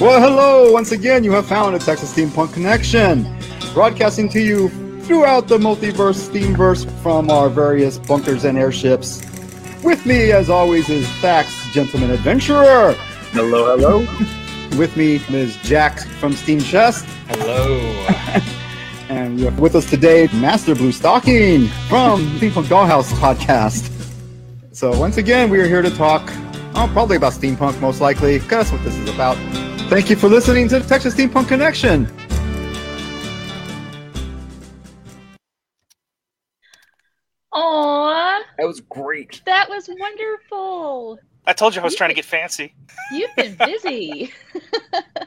Well, hello once again. You have found a Texas Steampunk Connection, broadcasting to you throughout the multiverse steamverse from our various bunkers and airships. With me, as always, is Thax, Gentleman Adventurer. Hello, hello. With me is Jack from Steam Chest. Hello. And with us today, Master Blue Stocking from the Steampunk Dollhouse podcast. So once again, we are here to talk, oh, probably about steampunk, most likely, 'cause that's what this is about. Thank you for listening to the Texas Steampunk Connection. Aw, That was great. that was wonderful. I told you I was trying to get fancy. You've been busy.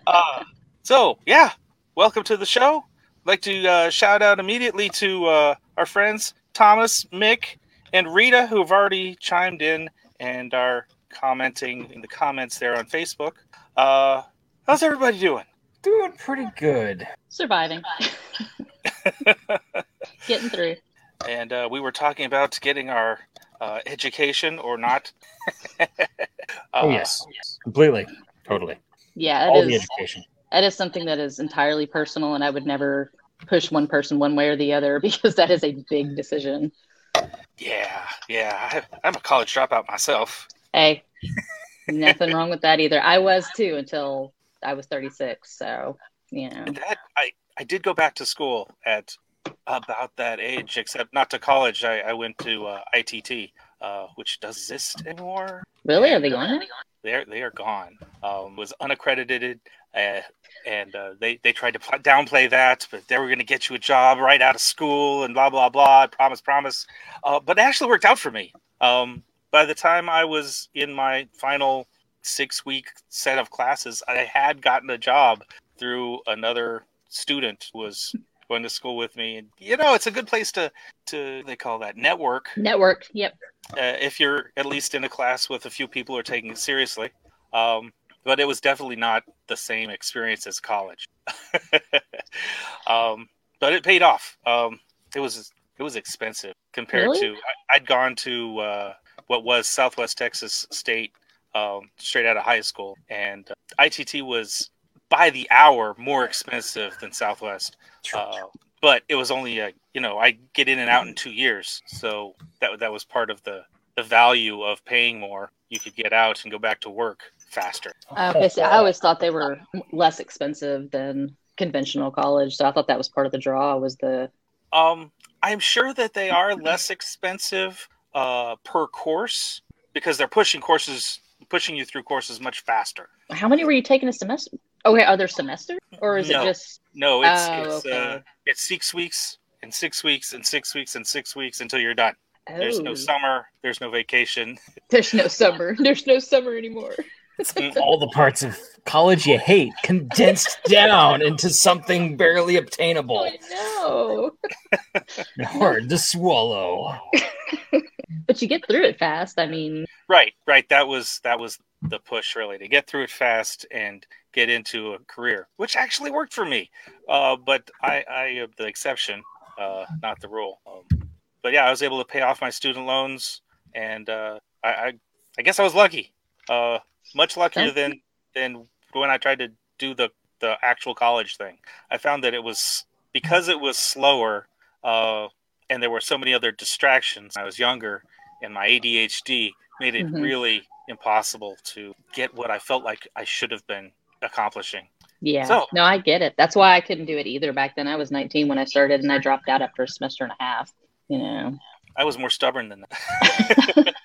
Uh, so, yeah, welcome to the show. I'd like to uh, shout out immediately to uh, our friends Thomas, Mick, and Rita, who have already chimed in and are commenting in the comments there on Facebook. How's everybody doing? Doing pretty good. Surviving. Getting through. And uh, we were talking about getting our uh, education or not. oh Uh, yes, completely, totally. Yeah, All it the education. That is something that is entirely personal, and I would never push one person one way or the other because that is a big decision. Yeah, yeah. I, I'm a college dropout myself. Hey, nothing wrong with that either. I was too until I was 36. So, you know. That I I did go back to school at about that age, except not to college. I, I went to uh, ITT, uh, which does exist anymore. Really? Are they gone? They're they are gone. Um, was unaccredited, uh, and uh, they they tried to pl- downplay that, but they were going to get you a job right out of school and blah blah blah. Promise, promise. Uh, but it actually worked out for me. Um, by the time I was in my final six week set of classes, I had gotten a job through another student who was going to school with me. And you know, it's a good place to to they call that network Network. Yep. uh, if you're at least in a class with a few people who are taking it seriously. Um, but it was definitely not the same experience as college. um, but it paid off. Um, it was it was expensive compared Really? to I, I'd gone to uh, what was Southwest Texas State um, straight out of high school, and uh, ITT was by the hour more expensive than Southwest. Uh, but it was only a you know I get in and out in two years, so that that was part of the the value of paying more. You could get out and go back to work faster. Okay, so I always thought they were less expensive than conventional college. So I thought that was part of the draw was the Um, I'm sure that they are less expensive uh, per course because they're pushing courses, pushing you through courses much faster. how many were you taking a semester? Okay, other semester? Or is No. it just No, it's Oh, it's uh, it's six weeks and six weeks and six weeks and six weeks until you're done. There's no Oh, summer. There's no vacation. There's no summer. There's no summer anymore. All the parts of college you hate condensed down into something barely obtainable, I know. hard to swallow. But you get through it fast. I mean, Right, right. That was that was the push really to get through it fast and get into a career, which actually worked for me. Uh, but I, I am the exception, uh, not the rule. Um, but yeah, I was able to pay off my student loans, and uh, I, I, I guess I was lucky. Uh, much luckier than than when I tried to do the the actual college thing. I found that it was because it was slower, uh, and there were so many other distractions. when I was younger, and my ADHD made it Mhm. really impossible to get what I felt like I should have been accomplishing. yeah. So- no, I get it. That's why I couldn't do it either back then. I was 19 when I started and I dropped out after a semester and a half. You know. I was more stubborn than that.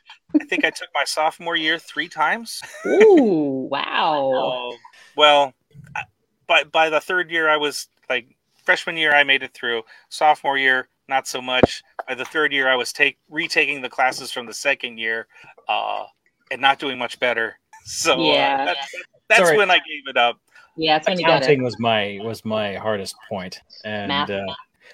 I think I took my sophomore year three times. Ooh, wow. Uh, well, I- by by the third year, I was like freshman year, I made it through. Sophomore year, not so much. By the third year, I was take retaking the classes from the second year, uh, and not doing much better. So uh, Yeah. that's, that's Sorry. when I gave it up. Yeah, it's when you got it. Accounting was my was my hardest point. point, and Math? uh,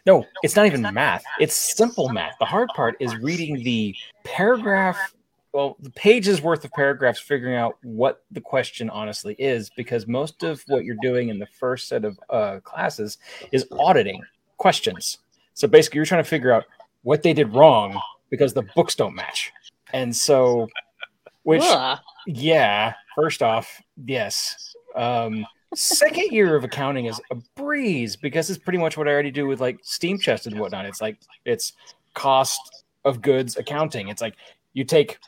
no, it's not even math. It's simple math. The hard part is reading the paragraph. Well, the pages worth of paragraphs, figuring out what the question honestly is, because most of what you're doing in the first set of uh, classes is auditing questions. So basically, you're trying to figure out what they did wrong because the books don't match, and so, which Ugh. yeah, first off, yes. Um, second year of accounting is a breeze because it's pretty much what I already do with like steam chest and whatnot. It's like it's cost of goods accounting. It's like you take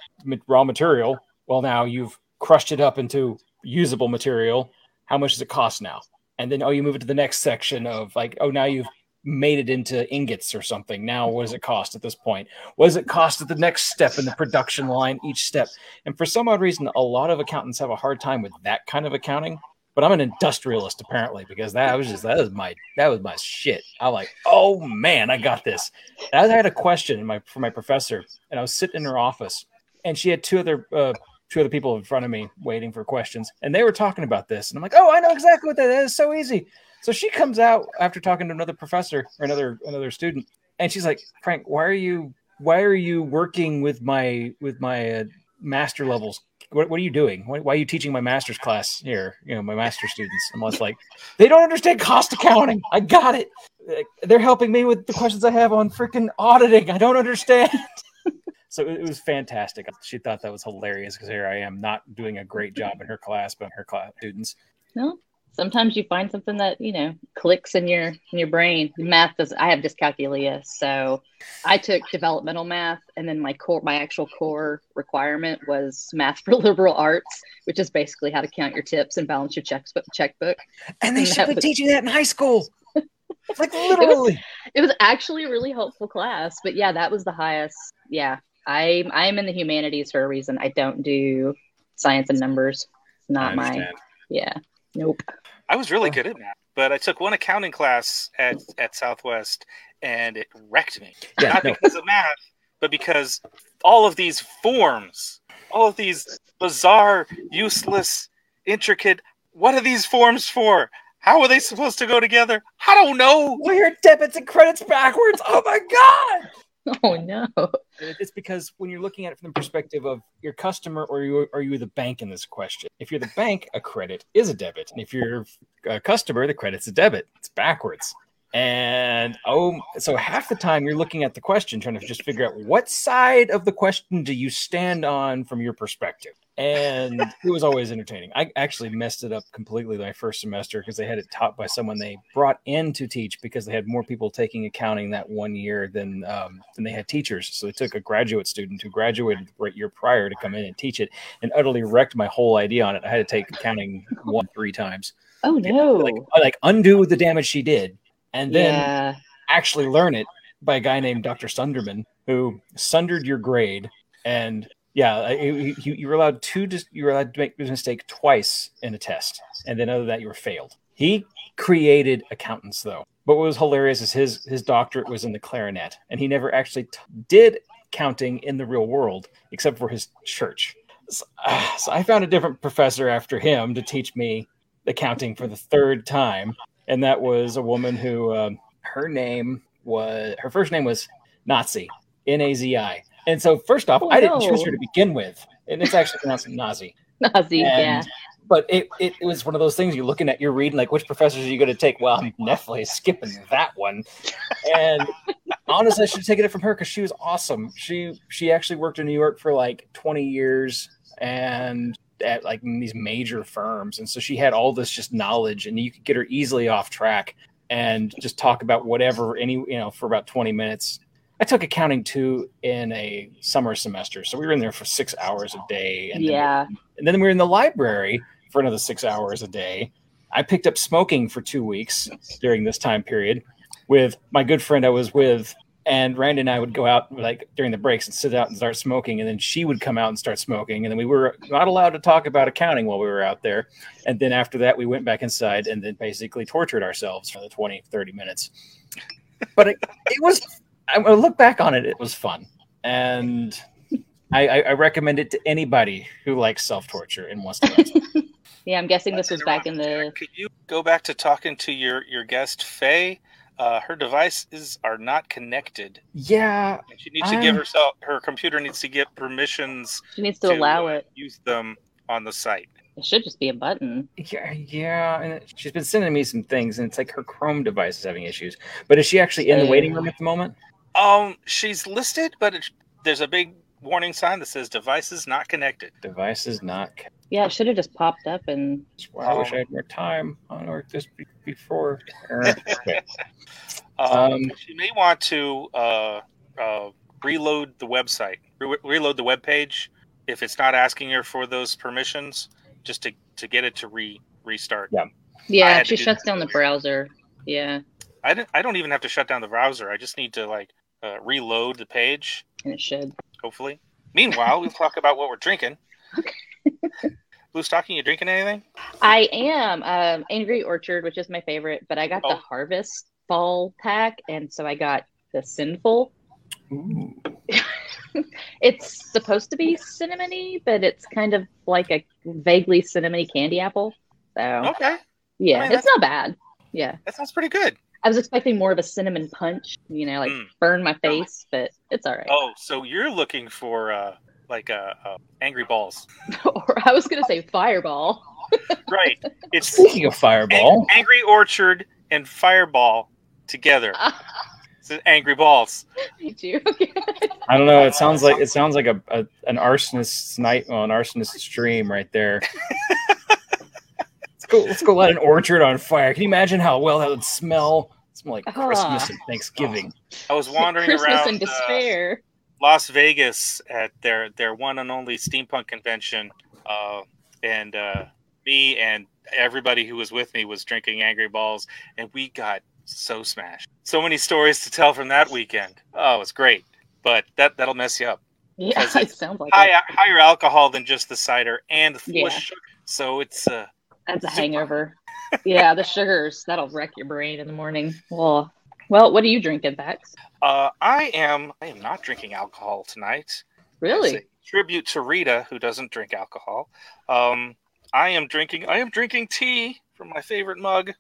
raw material. Well, now you've crushed it up into usable material. How much does it cost now? And then oh, you move it to the next section of like oh, now you've made it into ingots or something. Now, what does it cost at this point? What does it cost at the next step in the production line, each step? And for some odd reason, a lot of accountants have a hard time with that kind of accounting but I'm an industrialist apparently because that was just that was my that was my shit. I'm like, oh man, I got this. And I had a question my for my professor, and I was sitting in her office, and she had two other uh, two other people in front of me waiting for questions, and they were talking about this, and I'm like, oh, I know exactly what that is. So easy. So she comes out after talking to another professor or another another student, and she's like, Frank, why are you why are you working with my with my uh, master levels what, what are you doing? Why, why, are you teaching my master's class here? You know, my master students. I'm less like, they don't understand cost accounting. I got it. They're helping me with the questions I have on freaking auditing. I don't understand. so it was fantastic. She thought that was hilarious because here I am not doing a great job in her class, but in her class students. No, sometimes you find something that you know clicks in your in your brain. Math does i have dyscalculia so i took developmental math and then my core my actual core requirement was math for liberal arts which is basically how to count your tips and balance your checkbook checkbook. And they and should be was, teaching that in high school. Like literally it was, it was actually a really helpful class but yeah that was the highest. Yeah i i'm in the humanities for a reason. I don't do science and numbers it's not my yeah Nope. I was really good at math, but I took one accounting class at, at Southwest and it wrecked me. Yeah, Not no. because of math, but because all of these forms, all of these bizarre, useless, intricate, what are these forms for? How are they supposed to go together? I don't know. Well, your debits and credits backwards. Oh my god! Oh no! It's because when you're looking at it from the perspective of your customer, or you are you the bank in this question? If you're the bank, a credit is a debit, and if you're a customer, the credit's a debit. It's backwards. And oh, so half the time you're looking at the question, trying to just figure out what side of the question do you stand on from your perspective and it was always entertaining. I actually messed it up completely my first semester because they had it taught by someone they brought in to teach because they had more people taking accounting that one year than um, than they had teachers. So they took a graduate student who graduated the right year prior to come in and teach it, and utterly wrecked my whole idea on it. I had to take accounting one three times. Oh no! Like, like undo the damage she did, and then yeah. actually learn it by a guy named Dr. Sunderman who sundered your grade and yeah, you, you were allowed to you were allowed to make a mistake twice in a test, and then other than that, you were failed. He created accountants, though. But what was hilarious is his his doctorate was in the clarinet, and he never actually t- did counting in the real world except for his church. So, uh, so I found a different professor after him to teach me accounting for the third time, and that was a woman who uh, her name was her first name was Nazi, N A Z I and so, first off, oh, I didn't choose her to begin with, and it's actually pronounced Nazi. Nazi, yeah. But it, it, it, was one of those things you're looking at, you're reading like which professors are you going to take? Well, I'm definitely skipping that one. And honestly, I should have taken it from her because she was awesome. She she actually worked in New York for like 20 years and at like these major firms, and so she had all this just knowledge, and you could get her easily off track and just talk about whatever any you know for about 20 minutes I took accounting two in a summer semester, so we were in there for six hours a day. And yeah, then, and then we were in the library for another six hours a day. I picked up smoking for two weeks during this time period with my good friend I was with, and Randy and I would go out like during the breaks and sit out and start smoking, and then she would come out and start smoking, and then we were not allowed to talk about accounting while we were out there. And then after that, we went back inside and then basically tortured ourselves for the 20, 30 minutes. But it, it was I look back on it, it was fun, and I, I, recommend it to anybody who likes self torture and wants to. yeah, I'm guessing this was back in the. Could you go back to talking to your your guest Faye? Uh, her devices are not connected. Yeah, and she needs to give herself her computer needs to get permissions. She needs to, to allow uh, it. Use them on the site. It should just be a button. Yeah, yeah. And she's been sending me some things, and it's like her Chrome device is having issues. But is she actually in the waiting room at the moment? Um, she's listed, but it, there's a big warning sign that says devices not connected. Devices not. Yeah, it should have just popped up and That's why I wish I had more time on work this be- before. Um, Um, you may want to uh, uh, reload the website, re- reload the web page if it's not asking her for those permissions, just to, to get it to re restart. Yeah. Yeah, had it to just do shuts down the browser. Yeah, I don't, I don't even have to shut down the browser. I just need to like uh, reload the page. and it should. Hopefully. Meanwhile, we'll talk about what we're drinking. Blue Stocking, you drinking anything? I am um, Angry Orchard, which is my favorite, but I got the Oh. Harvest Fall pack, and so I got the Sinful. It's supposed to be cinnamony, but it's kind of like a vaguely cinnamony candy apple. So Okay, yeah, I mean, it's not bad. Yeah, that sounds pretty good. I was expecting more of a cinnamon punch, you know, like Mm. burn my face, but it's all right. Oh, so you're looking for uh, like uh, uh, angry balls, or I was gonna say Fireball. right? It's Speaking of Fireball, Ang- Angry Orchard and Fireball together. It's angry balls. Did you? I don't know. It sounds like it sounds like a, a an arsonist's night, well, an arsonist's dream right there. Let's go. Let's go light an orchard on fire. Can you imagine how well that would smell? It's like Ah. Christmas and Thanksgiving. I was wandering Christmas around and uh, despair. Las Vegas at their their one and only steampunk convention, uh, and uh, me and everybody who was with me was drinking Angry Balls, and we got so smashed. So many stories to tell from that weekend. Oh, it was great, but that that'll mess you up. yeah, 'cause it sounds like High, it. higher alcohol than just the cider and the full Yeah. sugar. So it's uh, That's a hangover. yeah, the sugars that'll wreck your brain in the morning. Well, well, what are you drinking, Bex? uh, I am I am not drinking alcohol tonight. Really? a tribute to Rita, who doesn't drink alcohol. Um, I am drinking. I am drinking tea from my favorite mug.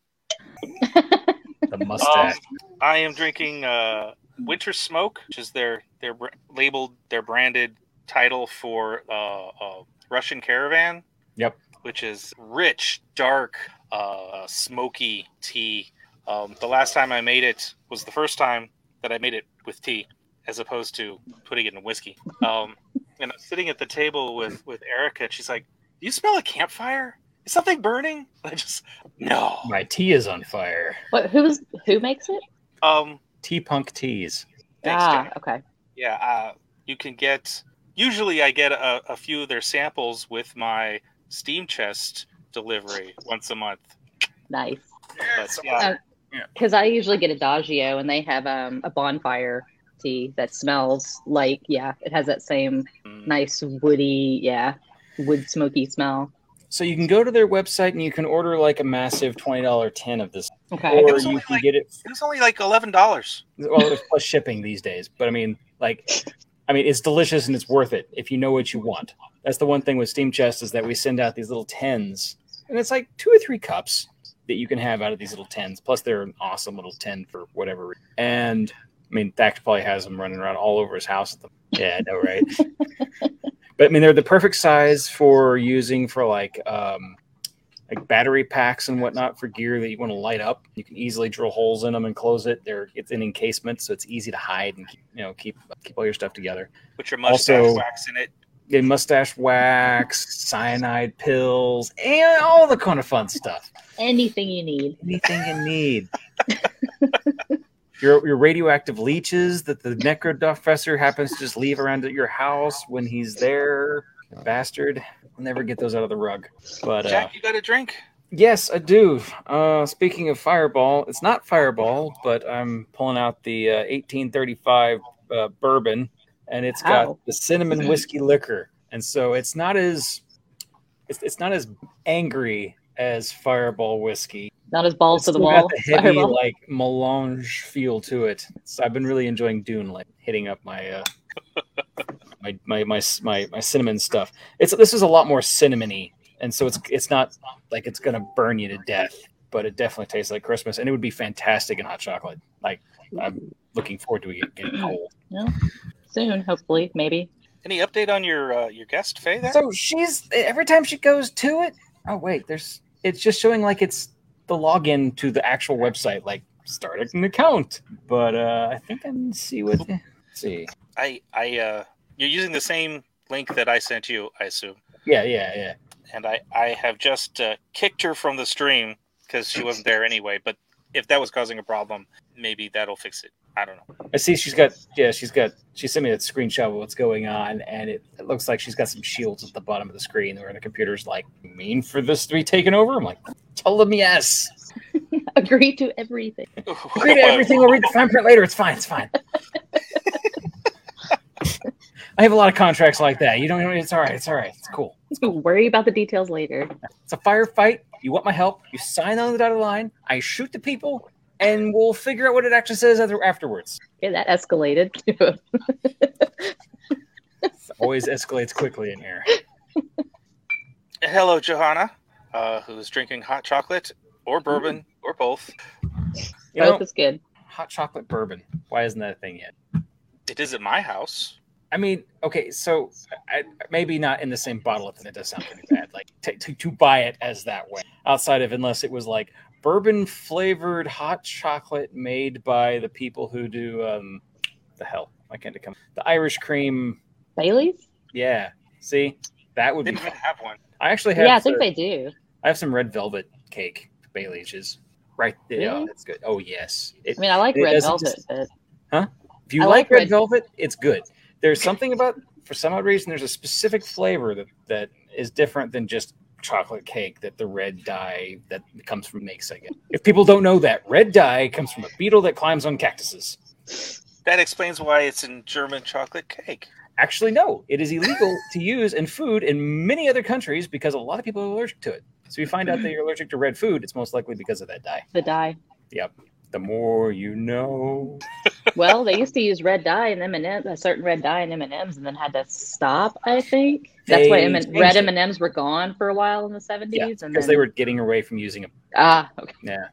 The mustache. I am drinking uh, Winter Smoke, which is their their br- labeled their branded title for uh, uh, Russian Caravan. Yep. Which is rich, dark, uh, smoky tea. Um, the last time I made it was the first time that I made it with tea, as opposed to putting it in whiskey. Um, and I'm sitting at the table with with Erica, and she's like, "Do you smell a campfire? Is something burning?" I just no. My tea is on fire. What? Who's who makes it? Um, Tea punk teas. thanks, ah, Jack. okay. yeah uh, you can get usually i get a, a few of their samples with my steam chest delivery once a month Nice. but yeah Because I usually get Adagio, and they have um, a bonfire tea that smells like yeah, it has that same mm, nice woody, yeah, wood smoky smell. So you can go to their website and you can order like a massive twenty dollar tin of this, Okay. or you can like- get it. it was only like $11 Well, it's plus shipping these days, but I mean, like, I mean, it's delicious and it's worth it if you know what you want. That's the one thing with Steam Chest is that we send out these little tins, and it's like two or three cups that you can have out of these little tins. Plus, they're an awesome little tin for whatever. reason. And I mean, Thax probably has them running around all over his house. At the, yeah, I know, right? but I mean, they're the perfect size for using for like um, like battery packs and whatnot for gear that you want to light up. You can easily drill holes in them and close it. They're it's an encasement, so it's easy to hide and keep, you know keep keep all your stuff together. with your mustache Also- wax in it Get mustache wax, cyanide pills, and all the kind of fun stuff. Anything you need. Anything you need. your your radioactive leeches that the necrodufessor happens to just leave around at your house when he's there. Bastard. I'll never get those out of the rug. But uh, jack you got a drink Yes, I do. Uh, speaking of Fireball, it's not Fireball, but I'm pulling out the uh, 1835 uh, bourbon, and it's got Wow. the cinnamon whiskey liquor, and so it's not as it's, it's not as angry as Fireball whiskey. Not as balls It's to the still wall. got the heavy Fireball. like melange feel to it. So I've been really enjoying Dune, like hitting up my uh, my, my my my my cinnamon stuff. It's this is a lot more cinnamony, and so it's it's not like it's gonna burn you to death, but it definitely tastes like Christmas, and it would be fantastic in hot chocolate. Like I'm looking forward to it getting cold. Soon, hopefully, maybe. any update on your uh, your guest faye there So she's every time she goes to it. Oh wait, there's it's just showing like it's the login to the actual website, like start an account. But uh I think I can see what. let's see. I i uh you're using the same link that I sent you, I assume. Yeah, yeah, yeah. And I I have just uh, kicked her from the stream because she wasn't there anyway. But if that was causing a problem, maybe that'll fix it. I don't know. I see she's got yeah, she's got she sent me a screenshot of what's going on, and it, it looks like she's got some shields at the bottom of the screen where the computer's like, mean for this to be taken over? I'm like, tell them yes. Agree to everything. Agree to everything, we'll read the fine print later. It's fine, it's fine. I have a lot of contracts like that. You don't know it's all right, it's all right, it's cool. Worry about the details later. It's a firefight. You want my help? You sign on the dotted line. I shoot the people, and we'll figure out what it actually says other- afterwards. Okay, that escalated. It always escalates quickly in here. Hello, Johanna, uh, who's drinking hot chocolate or bourbon or both. You know, Both is good. hot chocolate bourbon. Why isn't that a thing yet? It is at my house. I mean, okay, so I, maybe not in the same bottle. If it does sound pretty bad, like to, to to buy it as that way, outside of unless it was like bourbon flavored hot chocolate made by the people who do um the hell I can't come the Irish cream. Bailey's? Yeah, see that would They be. don't even have one. I actually have. Yeah, I think they do. I have some red velvet cake Bailey's is right there. Really? Oh, that's good. Oh yes, it, I mean, I like red velvet, just- but If you like, like red, red- velvet, it's good. There's something about, for some odd reason, there's a specific flavor that that is different than just chocolate cake that the red dye that comes from makes. I guess. If people don't know that, red dye comes from a beetle that climbs on cactuses. That explains why it's in German chocolate cake. Actually, no, it is illegal to use in food in many other countries because a lot of people are allergic to it. So you find out that you're allergic to red food, it's most likely because of that dye. the dye. Yep. The more you know. Well, they used to use red dye in M and M's, a certain red dye in M and M's, and then had to stop. I think that's why M- red. M and M's were gone for a while in the seventies, and Because then they were getting away from using a ah, okay. Yeah.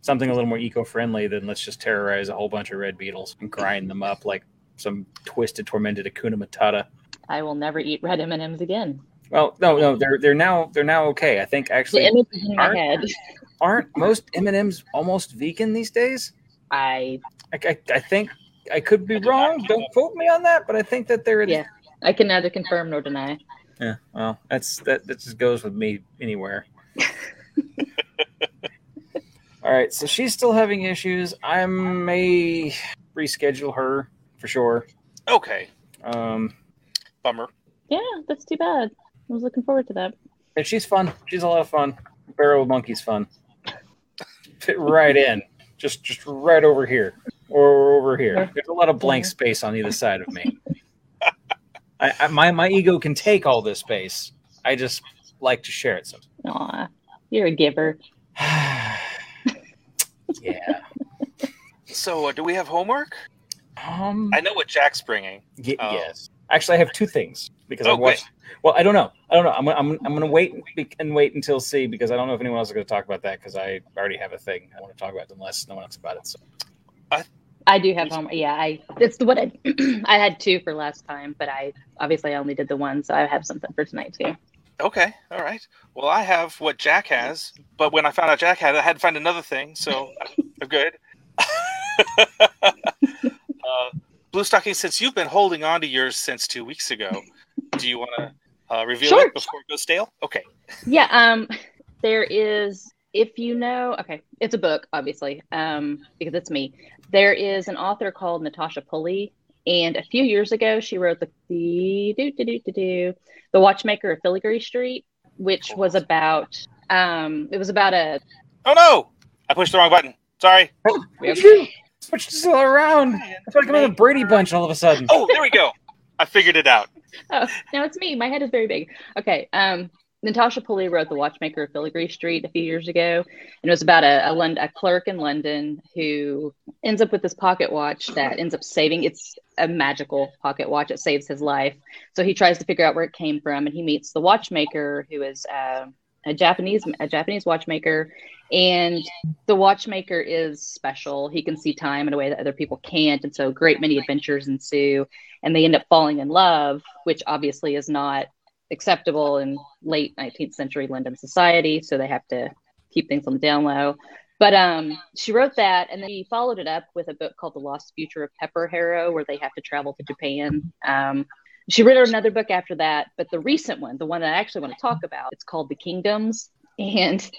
Something a little more eco friendly than let's just terrorize a whole bunch of red beetles and grind them up like some twisted, tormented Hakuna Matata. I will never eat red M and M's again. Well, no, no, they're they're now they're now okay. I think actually image in my aren't- aren't most M and M's almost vegan these days? I I, I, I think I could be wrong. Don't quote me on that, but I think that they're Yeah. I can neither confirm nor deny. Yeah, well, that's that. That just goes with me anywhere. All right, so she's still having issues. I may reschedule her for sure. Okay, Um, bummer. Yeah, that's too bad. I was looking forward to that. and she's fun. She's a lot of fun. Barrel of Monkey's fun. Fit right in, just just right over here or over here. There's a lot of blank space on either side of me. I, I, my my ego can take all this space. I just like to share it. Some. Aw, you're a giver. yeah. So, uh, do we have homework? Um. I know what Jack's bringing. Y- Oh. Yes. Actually, I have two things because Oh, I watched. Well, I don't know. I don't know. I'm, I'm, I'm going to wait and, be- and wait until C because I don't know if anyone else is going to talk about that because I already have a thing I want to talk about unless no one else about it. So I do have home. Yeah, I it's what I I had two for last time, but I obviously I only did the one, so I have something for tonight too. Okay, all right. Well, I have what Jack has, but when I found out Jack had, it, I had to find another thing. So I'm good. uh, Blue Stocking, since you've been holding on to yours since two weeks ago, do you want to uh, reveal Sure. it before it goes stale? Okay. Yeah, um, there is if you know, okay, it's a book, obviously, um, because it's me. There is an author called Natasha Pulley, and a few years ago, she wrote the the do do do do do the Watchmaker of Filigree Street, which was about um, it was about a Oh no! I pushed the wrong button. Sorry. What'd? Switched this all around. I feel like I'm in a Brady Bunch all of a sudden. Oh, there we go. I figured it out. Oh, no, it's me. My head is very big. Okay. Um, Natasha Pulley wrote The Watchmaker of Filigree Street a few years ago, and it was about a, a, Lond- a clerk in London who ends up with this pocket watch that ends up saving. It's a magical pocket watch. It saves his life. So he tries to figure out where it came from, and he meets the watchmaker, who is uh, a Japanese a Japanese watchmaker, and the watchmaker is special. He can see time in a way that other people can't, and so great many adventures ensue and they end up falling in love, which obviously is not acceptable in late 19th century London society. So they have to keep things on the down low. But um, she wrote that, and then he followed it up with a book called The Lost Future of Pepper Harrow, where they have to travel to Japan. Um, she wrote another book after that, but the recent one, the one that I actually want to talk about, it's called The Kingdoms. And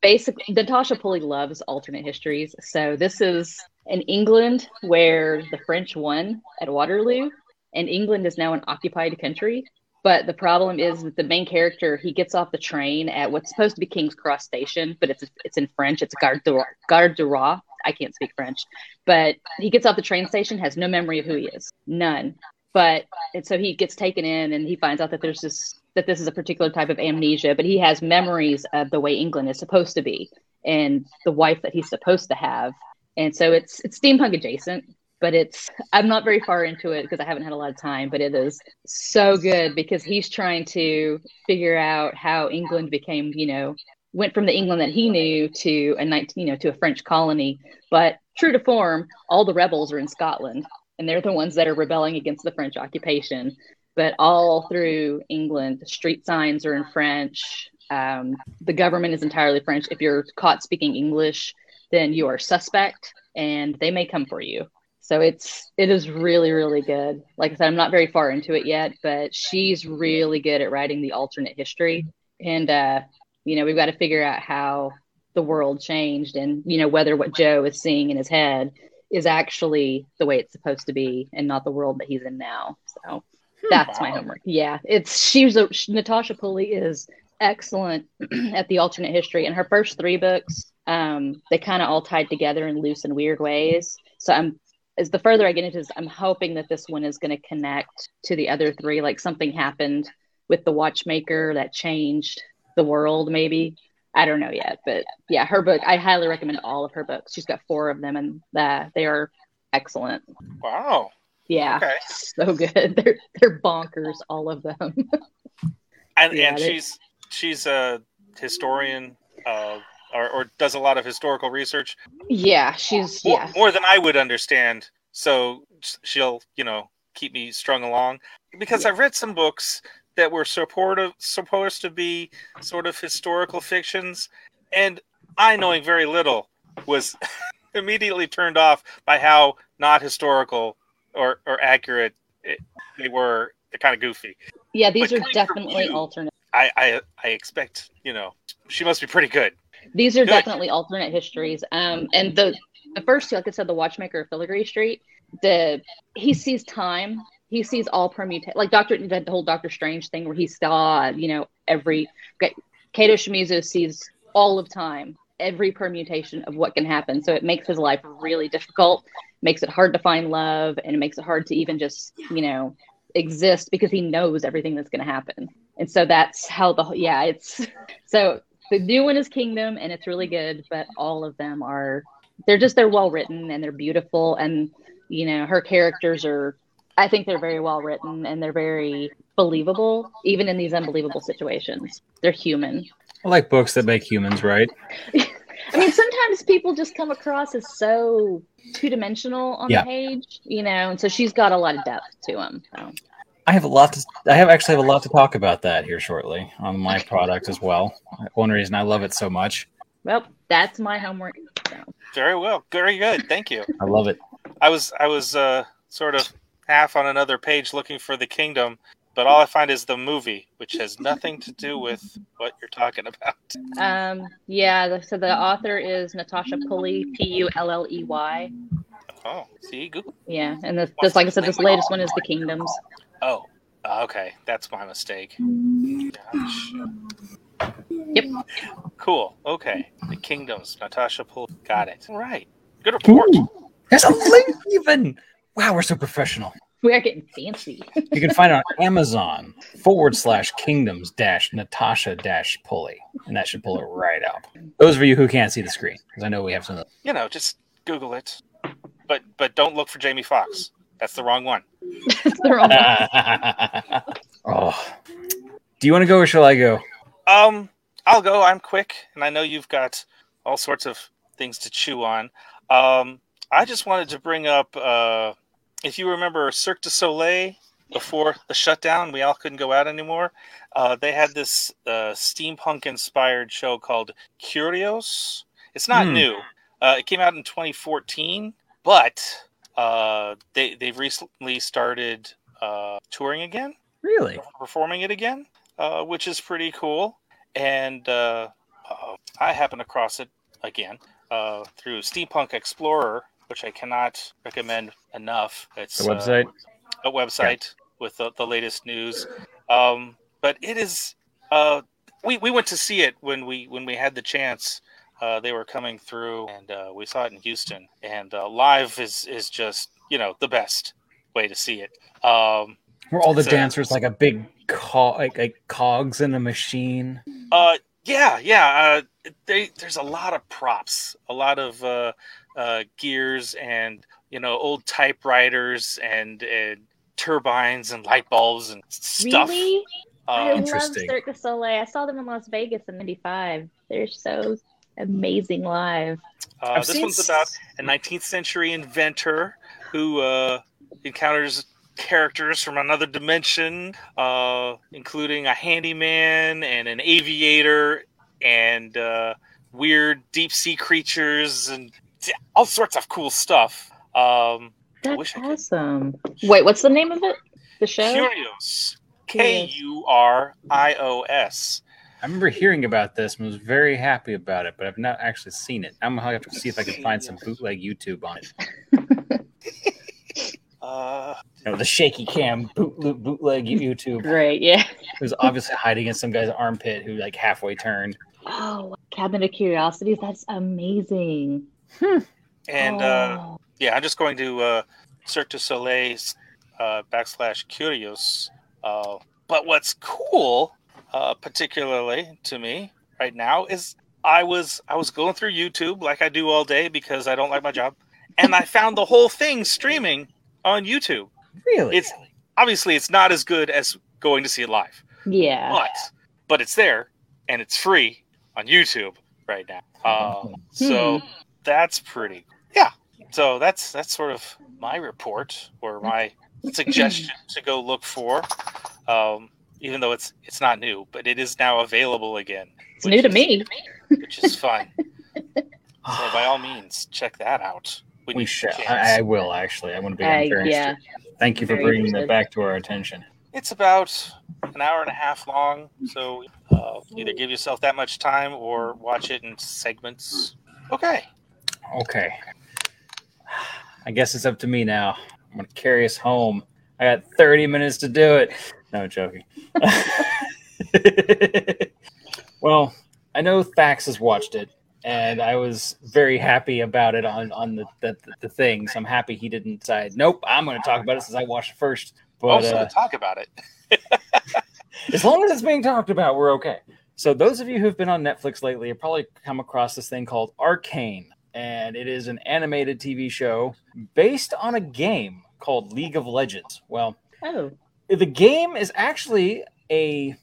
basically, Natasha Pulley loves alternate histories. So this is in England where the French won at Waterloo, and England is now an occupied country. But the problem is that the main character he gets off the train at what's supposed to be King's Cross Station, but it's it's in French. It's Gare du, Gare du Roi. I can't speak French, but he gets off the train station, has no memory of who he is, none. But and so he gets taken in, and he finds out that there's this that this is a particular type of amnesia, but he has memories of the way England is supposed to be and the wife that he's supposed to have. And so it's it's steampunk adjacent, but it's I'm not very far into it because I haven't had a lot of time, but it is so good because he's trying to figure out how England became, you know, went from the England that he knew to a 19, you know, to a French colony. But true to form, all the rebels are in Scotland and they're the ones that are rebelling against the French occupation but all through England, street signs are in French. Um, the government is entirely French. If you're caught speaking English, then you are suspect, and they may come for you. So it's it is really really good. Like I said, I'm not very far into it yet, but she's really good at writing the alternate history, and uh, you know we've got to figure out how the world changed, and you know whether what Joe is seeing in his head is actually the way it's supposed to be, and not the world that he's in now. So that's wow. my homework. Yeah, it's she's a Natasha Pulley is excellent at the alternate history, and her first three books, um, they kind of all tied together in loose and weird ways. So I'm as the further I get into this, I'm hoping that this one is going to connect to the other three. Like something happened with the watchmaker that changed the world, maybe. I don't know yet, but yeah, her book. I highly recommend all of her books. She's got four of them, and uh, they are excellent. Wow. Yeah, okay. so good. They're they're bonkers, all of them. and yeah, and she's she's a historian, uh, or, or does a lot of historical research. Yeah, she's more, yeah more than I would understand. So she'll you know keep me strung along because yeah. I've read some books that were supportive supposed to be sort of historical fictions, and I knowing very little was immediately turned off by how not historical or or accurate it, they were. They're kind of goofy. Yeah, these but are definitely you, alternate. I, I I expect you know she must be pretty good. These are good. definitely alternate histories. Um, and the the first two, like I said, the Watchmaker of Filigree Street, the he sees time. He sees all permutation, like Doctor the whole Doctor Strange thing, where he saw you know every. Kato Shimizu sees all of time, every permutation of what can happen. So it makes his life really difficult makes it hard to find love and it makes it hard to even just you know exist because he knows everything that's going to happen and so that's how the yeah it's so the new one is kingdom and it's really good but all of them are they're just they're well written and they're beautiful and you know her characters are i think they're very well written and they're very believable even in these unbelievable situations they're human i like books that make humans right I mean, sometimes people just come across as so two dimensional on yeah. the page, you know, and so she's got a lot of depth to them. So. I have a lot to. I have actually have a lot to talk about that here shortly on my product as well. One reason I love it so much. Well, that's my homework. So. Very well, very good. Thank you. I love it. I was I was uh, sort of half on another page looking for the kingdom, but all I find is the movie, which has nothing to do with what you're talking about. Um, yeah. So the author is Natasha Pulley, P U L L E Y. Oh, see, Google. Yeah, and this, this, like I said, this latest one is the Kingdoms. Oh, okay, that's my mistake. Gosh. Yep. Cool. Okay, the Kingdoms. Natasha Pulley. Got it. All right. Good report. Ooh, there's a link even. Wow, we're so professional. We are getting fancy. you can find it on Amazon forward slash kingdoms dash Natasha dash Pulley, and that should pull it right up. Those of you who can't see the screen, because I know we have some. You know, just Google it, but but don't look for Jamie Foxx. That's the wrong one. That's the wrong one. oh, do you want to go or shall I go? Um, I'll go. I'm quick, and I know you've got all sorts of things to chew on. Um, I just wanted to bring up. Uh, if you remember Cirque du Soleil before the shutdown, we all couldn't go out anymore. Uh, they had this uh, steampunk inspired show called Kurios. It's not mm. new. Uh, it came out in 2014, but uh, they they've recently started uh, touring again, Really? performing it again, uh, which is pretty cool. And I happened across it again uh, through Steampunk Explorer, which I cannot recommend enough. It's The website? uh, a website with the, the latest news. Um, but it is. Uh, we we went to see it when we when we had the chance. Uh, they were coming through, and uh, we saw it in Houston. And uh, live is is just you know the best way to see it. Um, Were all the So- dancers like a big co- like, like cogs in a machine? Uh, yeah, yeah. Uh, they, there's a lot of props, a lot of uh, uh, gears, and you know, old typewriters and, and turbines and light bulbs and stuff. Really? I Uh, love Interesting. Cirque du Soleil. I saw them in Las Vegas in '95. They're so amazing live. uh, this seen one's about a 19th century inventor who uh, encounters characters from another dimension, uh, including a handyman and an aviator and uh, weird deep sea creatures and all sorts of cool stuff. Um, I That's wish I could- awesome. Wait, what's the name of it? The show? Curios. K U R I O S. I remember hearing about this and was very happy about it, but I've not actually seen it. I'm gonna have to see if I can find some bootleg YouTube on it. Uh, You know, the shaky cam boot, bootleg YouTube. Right, yeah. It was obviously hiding in some guy's armpit who like halfway turned. Oh, Cabinet of Curiosities. That's amazing. And uh, Oh. yeah, I'm just going to uh, Cirque du Soleil uh, backslash Kurios. Uh, but what's cool, uh, particularly to me right now, is I was I was going through YouTube like I do all day because I don't like my job, and I found the whole thing streaming on YouTube. Really? It's obviously it's not as good as going to see it live, yeah. but but it's there and it's free on YouTube right now. Uh, so that's pretty yeah. So that's that's sort of my report or my suggestion to go look for. Um, even though it's it's not new, but it is now available again. It's new to is- me. which is fun. so by all means, check that out. When we you shall. I, I will actually. I want to be. Uh, I'm yeah. Thank you for Very bringing interested. that back to our attention. It's about an hour and a half long, so uh, either give yourself that much time or watch it in segments. Okay. Okay. I guess it's up to me now. I'm gonna carry us home. I got 30 minutes to do it. No joking. well, I know Thax has watched it, and I was very happy about it on on the the, the thing. So I'm happy he didn't decide. Nope, I'm going to talk about it since I watched it first. But also, uh, talk about it. as long as it's being talked about, we're okay. So those of you who've been on Netflix lately have probably come across this thing called Arcane, and it is an animated TV show based on a game called League of Legends. Well, Oh, the game is actually a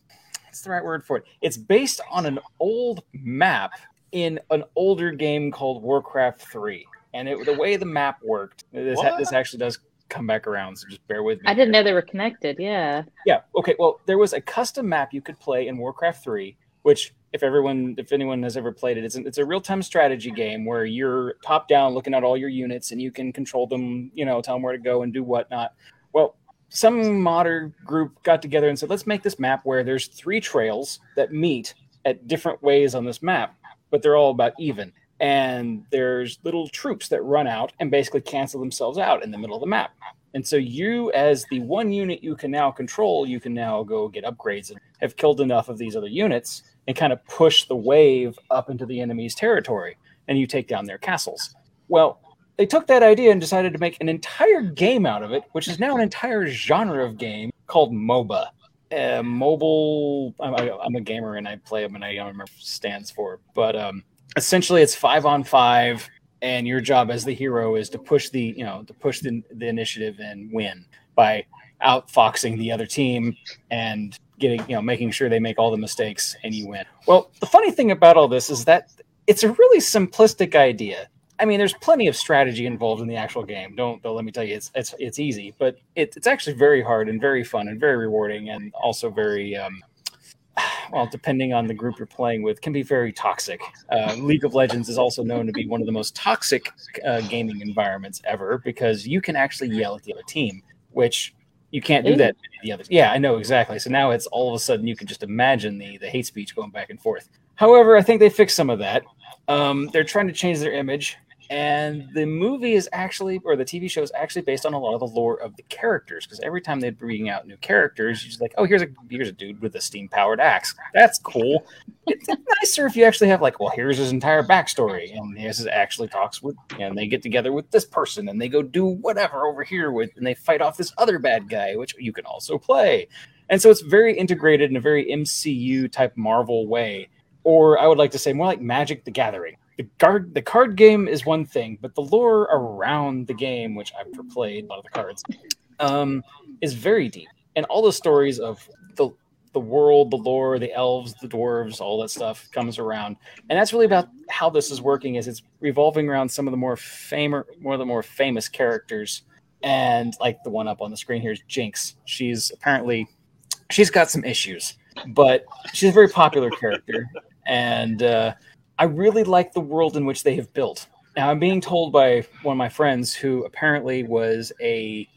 what's the right word for it? It's based on an old map in an older game called Warcraft 3. And it, the way the map worked, this, What? this actually does come back around, so just bear with me. I didn't know they were connected. Yeah. Yeah. Okay. Well, there was a custom map you could play in Warcraft 3, which, if everyone, if anyone has ever played it, it's, it's a real time strategy game where you're top down looking at all your units and you can control them, you know, tell them where to go and do whatnot. Well, some modder group got together and said, let's make this map where there's three trails that meet at different ways on this map, but they're all about even. And there's little troops that run out and basically cancel themselves out in the middle of the map. And so you, as the one unit you can now control, you can now go get upgrades and have killed enough of these other units and kind of push the wave up into the enemy's territory, and you take down their castles. Well, they took that idea and decided to make an entire game out of it, which is now an entire genre of game called MOBA. Uh, mobile. I'm, I'm a gamer and I play them, and I don't remember stands for, but um, essentially it's five on five and your job as the hero is to push the you know to push the, the initiative and win by outfoxing the other team and getting you know making sure they make all the mistakes and you win. Well the funny thing about all this is that it's a really simplistic idea. I mean there's plenty of strategy involved in the actual game. Don't, don't let me tell you it's it's, it's easy but it, it's actually very hard and very fun and very rewarding and also very um, well, depending on the group you're playing with, can be very toxic. Uh, League of Legends is also known to be one of the most toxic uh, gaming environments ever because you can actually yell at the other team, which You can't do that. The others. Yeah, I know exactly. So now it's all of a sudden you can just imagine the the hate speech going back and forth. However, I think they fixed some of that. Um, they're trying to change their image, and the movie is actually, or the TV show is actually based on a lot of the lore of the characters. Because every time they're bringing out new characters, you're just like, oh, here's a here's a dude with a steam powered axe. That's cool. It's nicer if you actually have like, well, here's his entire backstory, and this is actually talks with, and they get together with this person, and they go do whatever over here with, and they fight off this other bad guy, which you can also play. And so it's very integrated in a very MCU type Marvel way, or I would like to say more like Magic the Gathering. The card the card game is one thing, but the lore around the game, which I've played a lot of the cards, um, is very deep. And all the stories of the the world, the lore, the elves, the dwarves, all that stuff comes around. And that's really about how this is working is it's revolving around some of the more famous more of the more famous characters. And like the one up on the screen here is Jinx. She's apparently she's got some issues, but she's a very popular character. And uh, I really like the world in which they have built. Now, I'm being told by one of my friends who apparently was a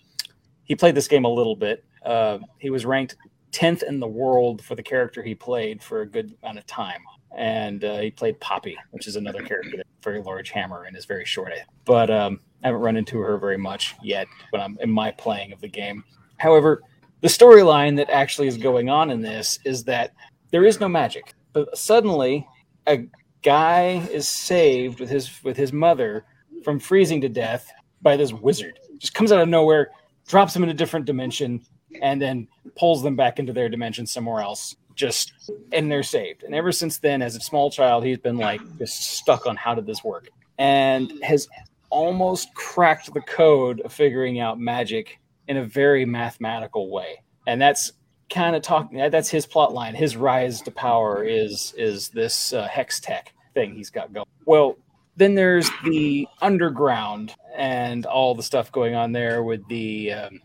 he played this game a little bit. Uh, he was ranked 10th in the world for the character he played for a good amount of time. And uh, he played Poppy, which is another character, with a very large hammer and is very short. But um, I haven't run into her very much yet when I'm in my playing of the game. However, the storyline that actually is going on in this is that there is no magic, but suddenly a guy is saved with his with his mother from freezing to death by this wizard. Just comes out of nowhere, drops them in a different dimension, and then pulls them back into their dimension somewhere else. Just and they're saved. And ever since then, as a small child, he's been like just stuck on how did this work, and has almost cracked the code of figuring out magic in a very mathematical way. And that's kind of talking. That's his plot line. His rise to power is is this uh, Hextech thing he's got going. Well, then there's the underground and all the stuff going on there with the um,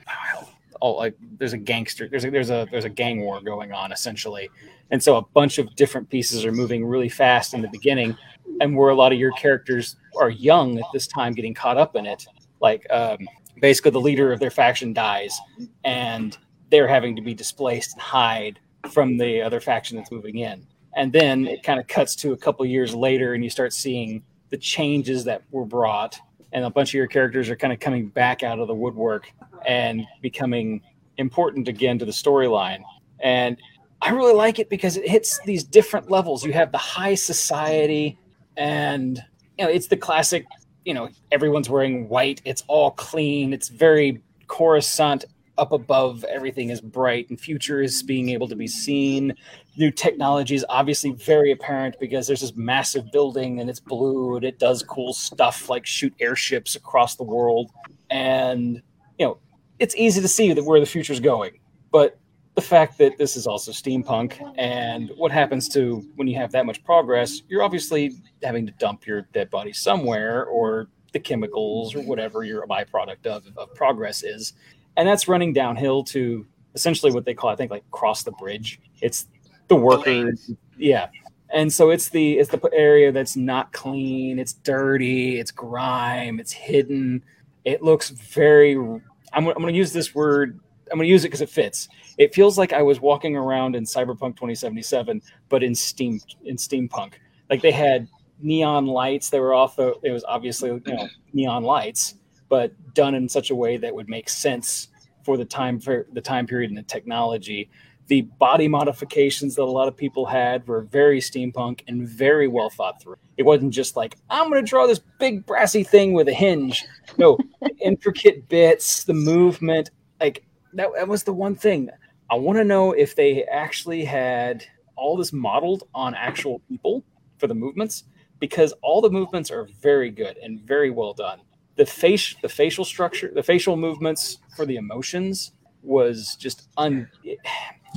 all like there's a gangster there's a there's a there's a gang war going on essentially and so a bunch of different pieces are moving really fast in the beginning and where a lot of your characters are young at this time getting caught up in it like um, basically the leader of their faction dies and they're having to be displaced and hide from the other faction that's moving in. And then it kind of cuts to a couple years later and you start seeing the changes that were brought and a bunch of your characters are kind of coming back out of the woodwork and becoming important again to the storyline. And i really like it because it hits these different levels. You have the high society and you know it's the classic you know everyone's wearing white it's all clean it's very coruscant up above everything is bright and future is being able to be seen. New technology is obviously very apparent because there's this massive building and it's blue and it does cool stuff like shoot airships across the world. And you know it's easy to see that where the future is going. But the fact that this is also steampunk and what happens to when you have that much progress you're obviously having to dump your dead body somewhere or the chemicals or whatever your byproduct of, of progress is and that's running downhill to essentially what they call i think like cross the bridge. It's the workers. Yeah. And so it's the it's the area that's not clean. It's dirty. It's grime. It's hidden. It looks very i'm, I'm going to use this word i'm going to use it because it fits. It feels like i was walking around in cyberpunk 2077 but in steam in steampunk. Like they had neon lights they were off the, it was obviously you know neon lights but done in such a way that would make sense for the time for the time period and the technology the body modifications that a lot of people had were very steampunk and very well thought through. It wasn't just like, I'm going to draw this big brassy thing with a hinge. No, intricate bits, the movement. Like, that, that was the one thing. I want to know if they actually had all this modeled on actual people for the movements, because all the movements are very good and very well done. The face, the facial structure, the facial movements for the emotions was just un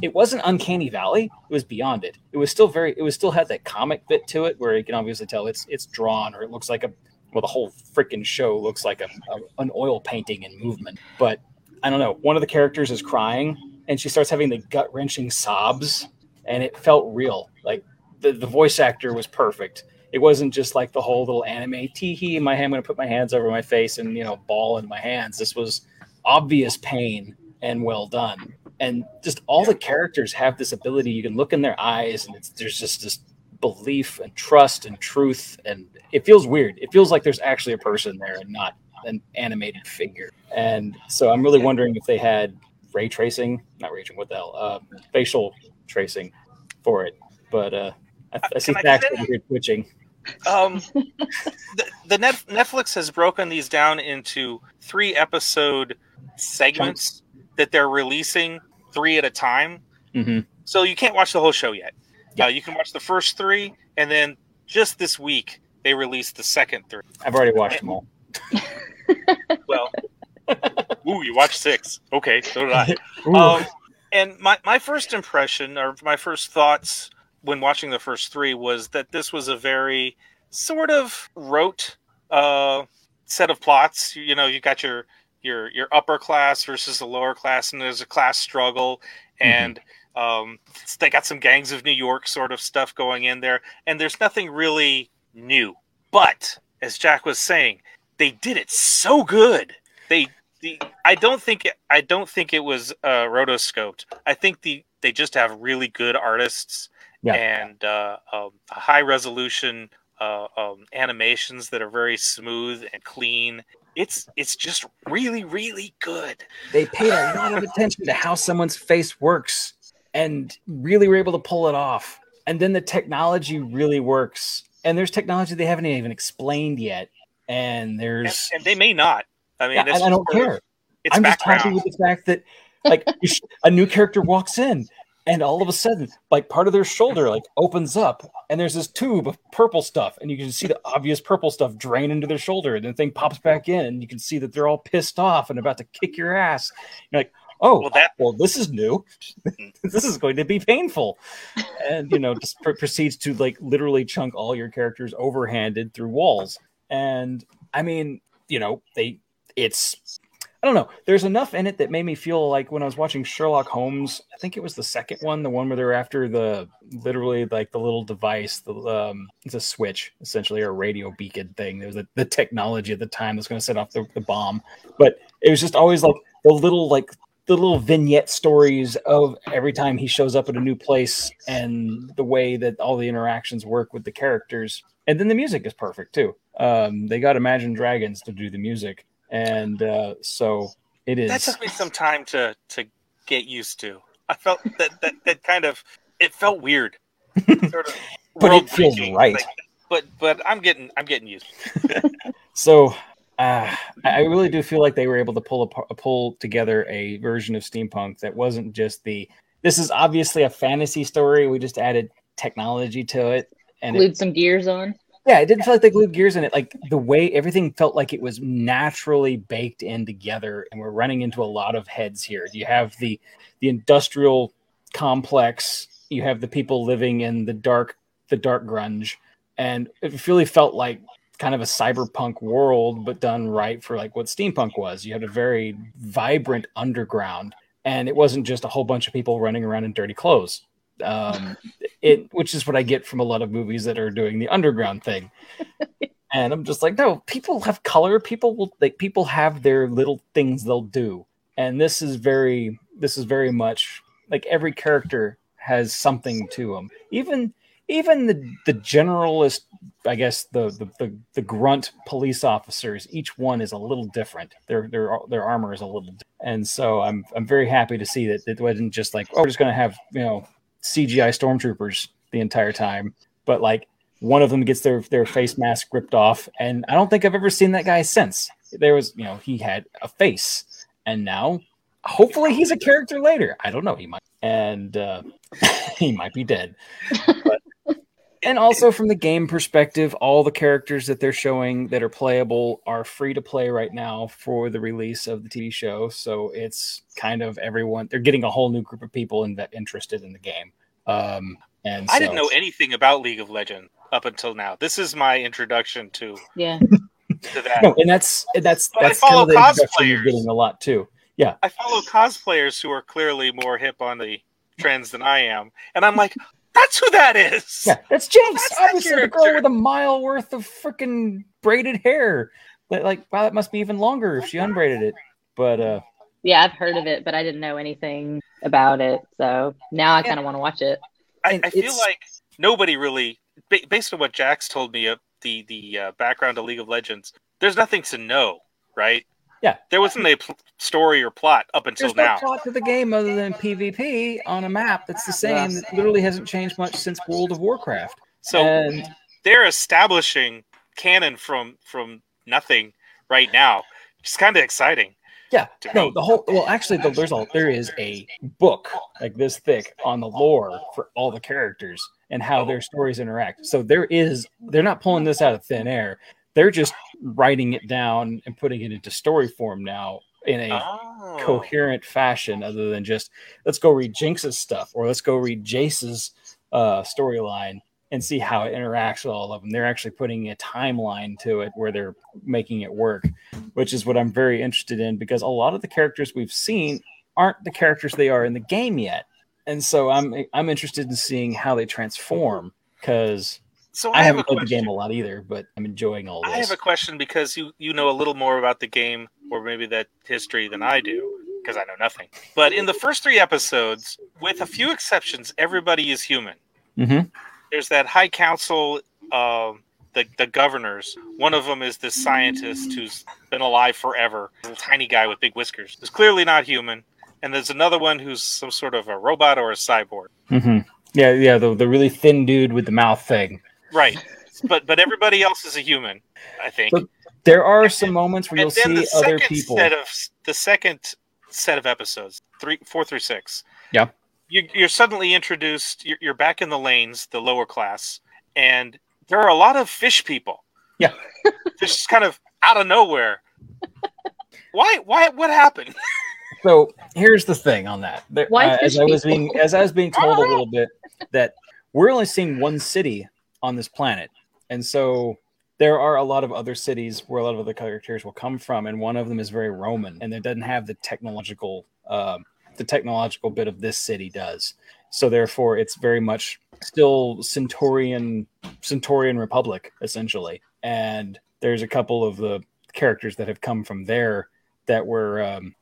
it wasn't uncanny valley. It was beyond it. It was still very it was still had that comic bit to it where you can obviously tell it's it's drawn or it looks like a well the whole freaking show looks like a, a, an oil painting in movement. But i don't know. One of the characters is crying and she starts having the gut wrenching sobs and it felt real. Like the, the voice actor was perfect it wasn't just like the whole little anime tee hee my hand i'm going to put my hands over my face and you know bawl in my hands this was obvious pain and well done. And just all the characters have this ability. You can look in their eyes, and there's just this belief and trust and truth. And it feels weird. It feels like there's actually a person there and not an animated figure. And so I'm really wondering if they had ray tracing, not ray tracing, what the hell, uh, facial tracing for it. But uh, I, I see Thax over here twitching. Um, the, the Net, Netflix has broken these down into three episode segments that they're releasing three at a time. Mm-hmm. So you can't watch the whole show yet. Yeah. Uh, you can watch the first three, and then just this week they released the second three. I've already watched and, them all. well, ooh, you watched six. Okay, so did I. Um, and my, my first impression or my first thoughts when watching the first three was that this was a very sort of rote uh, set of plots. You know, you got your your your upper class versus the lower class, and there's a class struggle, mm-hmm. and um, they got some gangs of New York sort of stuff going in there, and there's nothing really new. But as Jack was saying, they did it so good. They the I don't think it, I don't think it was uh, rotoscoped. I think the they just have really good artists yeah. and uh, um, high resolution uh, um, animations that are very smooth and clean. It's it's just really really good. They paid a lot of attention to how someone's face works and really were able to pull it off. And then the technology really works. And there's technology they haven't even explained yet. And there's and, and they may not. I mean, yeah, I, don't care. Of, I'm background. just happy with the fact that like a new character walks in and all of a sudden like part of their shoulder like opens up and there's this tube of purple stuff and you can see the obvious purple stuff drain into their shoulder and the thing pops back in and you can see that they're all pissed off and about to kick your ass. You're like oh well, that- well this is new. Mm. This is going to be painful. And you know just pr- proceeds to like literally chunk all your characters overhanded through walls. And i mean you know they it's I don't know. There's enough in it that made me feel like when I was watching Sherlock Holmes, I think it was the second one, the one where they're after the literally like the little device, the um, it's a switch essentially, or a radio beacon thing. There was the technology at the time that's going to set off the, the bomb, but it was just always like the little like the little vignette stories of every time he shows up at a new place and the way that all the interactions work with the characters. And then the music is perfect too. Um, they got Imagine Dragons to do the music and uh, so it is. That took me some time to to get used to. I felt that that, that kind of it felt weird, sort of but it feels right. Like, but but I'm getting I'm getting used. so uh, I really do feel like they were able to pull a, pull together a version of steampunk that wasn't just the. This is obviously a fantasy story. We just added technology to it and glued it, some gears on yeah, it didn't feel like they glued gears in it. Like the way everything felt like it was naturally baked in together, and we're running into a lot of heads here. You have the the industrial complex, you have the people living in the dark the dark grunge, and it really felt like kind of a cyberpunk world, but done right for like what steampunk was. You had a very vibrant underground, and it wasn't just a whole bunch of people running around in dirty clothes um, it which is what I get from a lot of movies that are doing the underground thing. and I'm just like, no, people have color. People will like people have their little things they'll do, and this is very this is very much like every character has something to them. Even even the the generalist, I guess the, the the the, grunt police officers, each one is a little different. Their their their armor is a little, different. and so I'm I'm very happy to see that it wasn't just like oh we're just gonna have you know CGI stormtroopers the entire time, but like one of them gets their their face mask ripped off, and I don't think I've ever seen that guy since. There was, you know, he had a face, and now hopefully he's a character later. I don't know. He might, and uh, he might be dead. But, and also from the game perspective, all the characters that they're showing that are playable are free to play right now for the release of the TV show. So it's kind of everyone. They're getting a whole new group of people in, interested in the game. Um, and I didn't know anything about League of Legends up until now. This is my introduction to yeah. to that. No, and that's that's but that's kind of the introduction you're getting a lot too. Yeah, I follow cosplayers who are clearly more hip on the trends than I am, and I'm like, that's who that is. Yeah, that's Jinx. That's Obviously, the girl with a mile worth of freaking braided hair. That like, wow, that must be even longer if she unbraided it. But uh, Yeah, I've heard of it, but I didn't know anything about it. So now I kind of want to watch it. I, I feel it's- like nobody really, ba- based on what Jax told me of the the uh, background of League of Legends, there's nothing to know, right? Yeah. there wasn't a pl- story or plot up until now. There's no plot to the game other than PvP on a map that's the same. That literally hasn't changed much since World of Warcraft. So and they're establishing canon from from nothing right now. It's kind of exciting. yeah, no, the whole well, actually, the, there's a there is a book like this thick on the lore for all the characters and how their stories interact. So there is they're not pulling this out of thin air. They're just writing it down and putting it into story form now in a Oh. coherent fashion other than just let's go read Jinx's stuff or let's go read Jayce's uh, storyline and see how it interacts with all of them. They're actually putting a timeline to it where they're making it work, which is what I'm very interested in because a lot of the characters we've seen aren't the characters they are in the game yet. And so I'm I'm interested in seeing how they transform because So I, I, haven't played the game a lot either, but I'm enjoying all this. I have a question because you you know a little more about the game or maybe that history than I do because I know nothing. But in the first three episodes, with a few exceptions, everybody is human. Mhm. There's that High Council, um, the the governors. One of them is this scientist who's been alive forever, a tiny guy with big whiskers. Who's clearly not human. And there's another one who's some sort of a robot or a cyborg. hmm Yeah, yeah, the, the really thin dude with the mouth thing. Right. but but everybody else is a human, I think. But There are some moments where you'll see the other people. set of the second set of episodes, three, four through six. Yeah. You, you're suddenly introduced. You're, you're back in the lanes, the lower class, and there are a lot of fish people. Yeah. just kind of out of nowhere. Why? Why? What happened? So here's the thing on that. There, Why uh, as fish I was people? being as I was being told a little bit that we're only seeing one city on this planet, and so there are a lot of other cities where a lot of other characters will come from, and one of them is very Roman, and it doesn't have the technological um, the technological bit of this city does. So therefore, it's very much still Centaurian Centaurian Republic essentially, and there's a couple of the characters that have come from there that were um,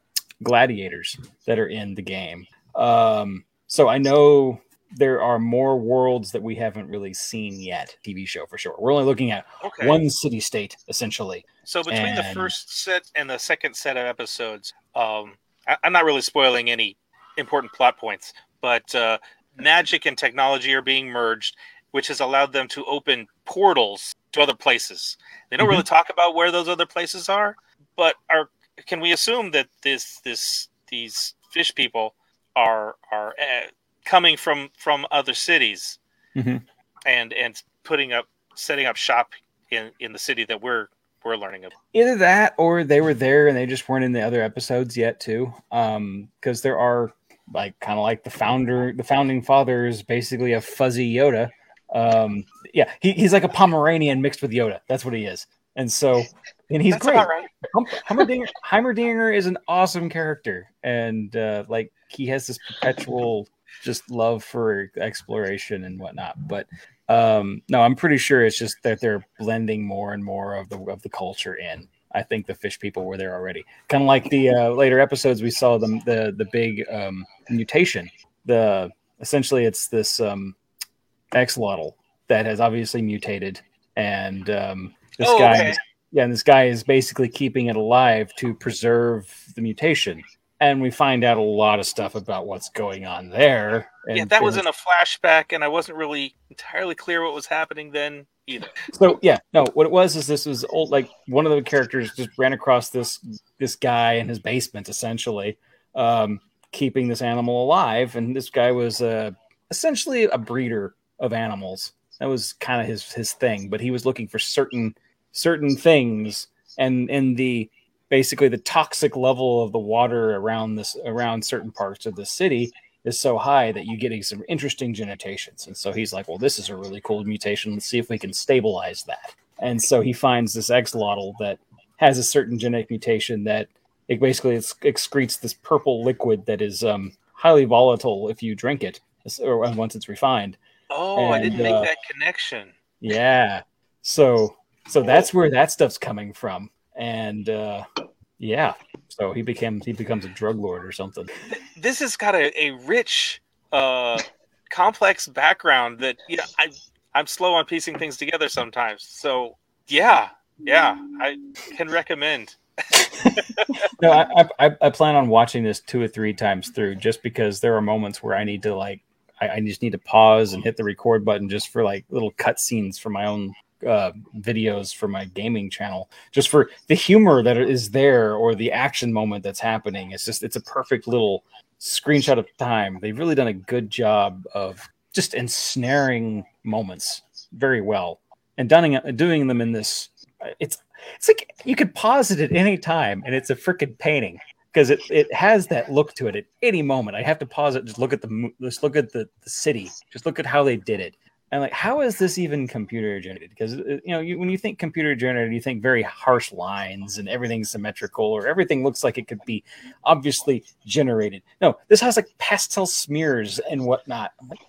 gladiators that are in the game. Um, so I know there are more worlds that we haven't really seen yet. TV show for sure. We're only looking at Okay. one city state essentially. So between the first set and the second set of episodes, um, I, I'm not really spoiling any important plot points, but uh, magic and technology are being merged, which has allowed them to open portals to other places. They don't Mhm. really talk about where those other places are, but are can we assume that this this these fish people are are uh, coming from from other cities Mhm. and and putting up setting up shop in in the city that we're we're learning about. Either that or they were there and they just weren't in the other episodes yet too. Um, because there are like kind of like the founder, the founding father is basically a fuzzy Yoda. Um, yeah, he, he's like a Pomeranian mixed with Yoda. That's what he is. And so, and he's That's great. right. Hum- Heimerdinger, Heimerdinger is an awesome character, and uh, like he has this perpetual just love for exploration and whatnot. But um, no, I'm pretty sure it's just that they're blending more and more of the of the culture in. I think the fish people were there already, kind of like the uh, later episodes we saw them the the big um, mutation. The essentially it's this um, axolotl that has obviously mutated, and um, this Oh, guy okay. is yeah, and this guy is basically keeping it alive to preserve the mutation. And we find out a lot of stuff about what's going on there. And yeah, that was in a flashback, and I wasn't really entirely clear what was happening then either. so yeah, no, what it was is this was old like one of the characters just ran across this this guy in his basement essentially, um, keeping this animal alive, and this guy was uh, essentially a breeder of animals. That was kind of his his thing, but he was looking for certain certain things, and in the basically the toxic level of the water around this around certain parts of the city is so high that you get some interesting genetations. And so he's like, well, this is a really cool mutation. Let's see if we can stabilize that. And so he finds this axolotl that has a certain genetic mutation that it basically ex- excretes this purple liquid that is um, highly volatile if you drink it or once it's refined. Oh, I didn't make uh, that connection. Yeah. So so that's where that stuff's coming from. And uh Yeah. So he became he becomes a drug lord or something. This has got a, a rich, uh, complex background that you know I I'm slow on piecing things together sometimes. So yeah, yeah, I can recommend. no, I, I I plan on watching this two or three times through, just because there are moments where I need to like I, I just need to pause and hit the record button just for like little cutscenes for my own uh, videos for my gaming channel, just for the humor that is there or the action moment that's happening. It's just it's a perfect little screenshot of time. They've really done a good job of just ensnaring moments very well and doing doing them in this. It's it's like you could pause it at any time and it's a freaking painting because it, it has that look to it at any moment. I have to pause it, just look at the just look at the, the city, just look at how they did it. And like, how is this even computer generated? Because uh, you know, you, when you think computer generated, you think very harsh lines and everything's symmetrical, or everything looks like it could be obviously generated. No, this has like pastel smears and whatnot. I'm like,